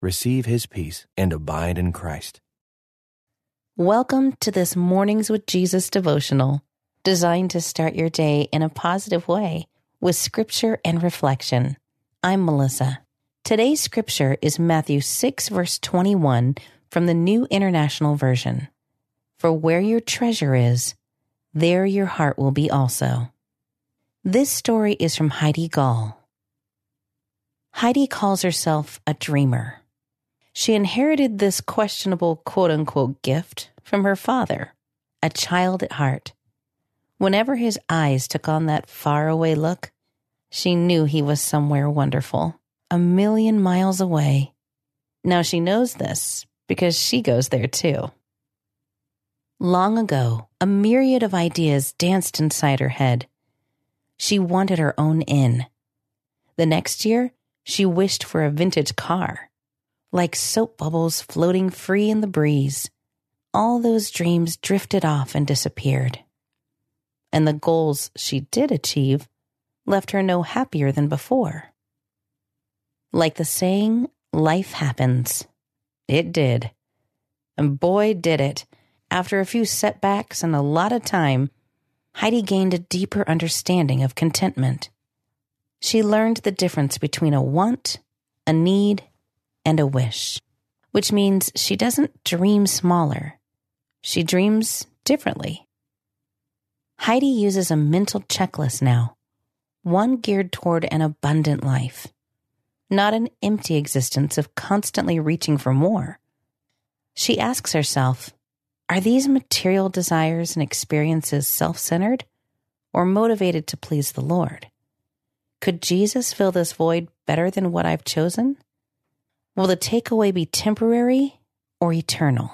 receive his peace and abide in Christ. Welcome to this Mornings with Jesus devotional, designed to start your day in a positive way with scripture and reflection. I'm Melissa. Today's scripture is Matthew 6, verse 21 from the New International Version. For where your treasure is, there your heart will be also. This story is from Heidi Gaul. Heidi calls herself a dreamer. She inherited this questionable quote unquote gift from her father, a child at heart. Whenever his eyes took on that faraway look, she knew he was somewhere wonderful, a million miles away. Now she knows this because she goes there too. Long ago, a myriad of ideas danced inside her head. She wanted her own inn. The next year, she wished for a vintage car like soap bubbles floating free in the breeze. All those dreams drifted off and disappeared. And the goals she did achieve left her no happier than before. Like the saying, life happens. It did. And boy, did it. After a few setbacks and a lot of time, Heidi gained a deeper understanding of contentment. She learned the difference between a want, a need, and a wish, which means she doesn't dream smaller. She dreams differently. Heidi uses a mental checklist now, one geared toward an abundant life, not an empty existence of constantly reaching for more. She asks herself, are these material desires and experiences self centered or motivated to please the Lord? Could Jesus fill this void better than what I've chosen? Will the takeaway be temporary or eternal?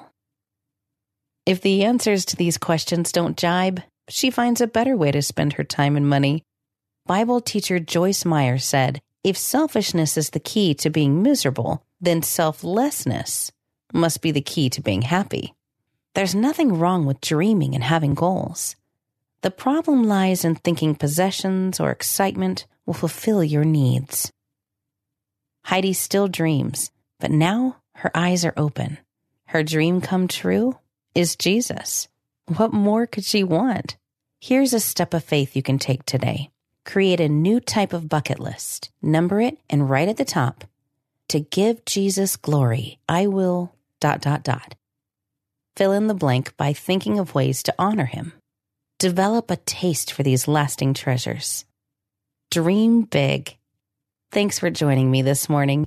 If the answers to these questions don't jibe, she finds a better way to spend her time and money. Bible teacher Joyce Meyer said, If selfishness is the key to being miserable, then selflessness must be the key to being happy. There's nothing wrong with dreaming and having goals. The problem lies in thinking possessions or excitement will fulfill your needs. Heidi still dreams, but now her eyes are open. Her dream come true is Jesus. What more could she want? Here's a step of faith you can take today. Create a new type of bucket list, number it, and write at the top to give Jesus glory, I will dot dot dot. Fill in the blank by thinking of ways to honor him. Develop a taste for these lasting treasures. Dream big. Thanks for joining me this morning.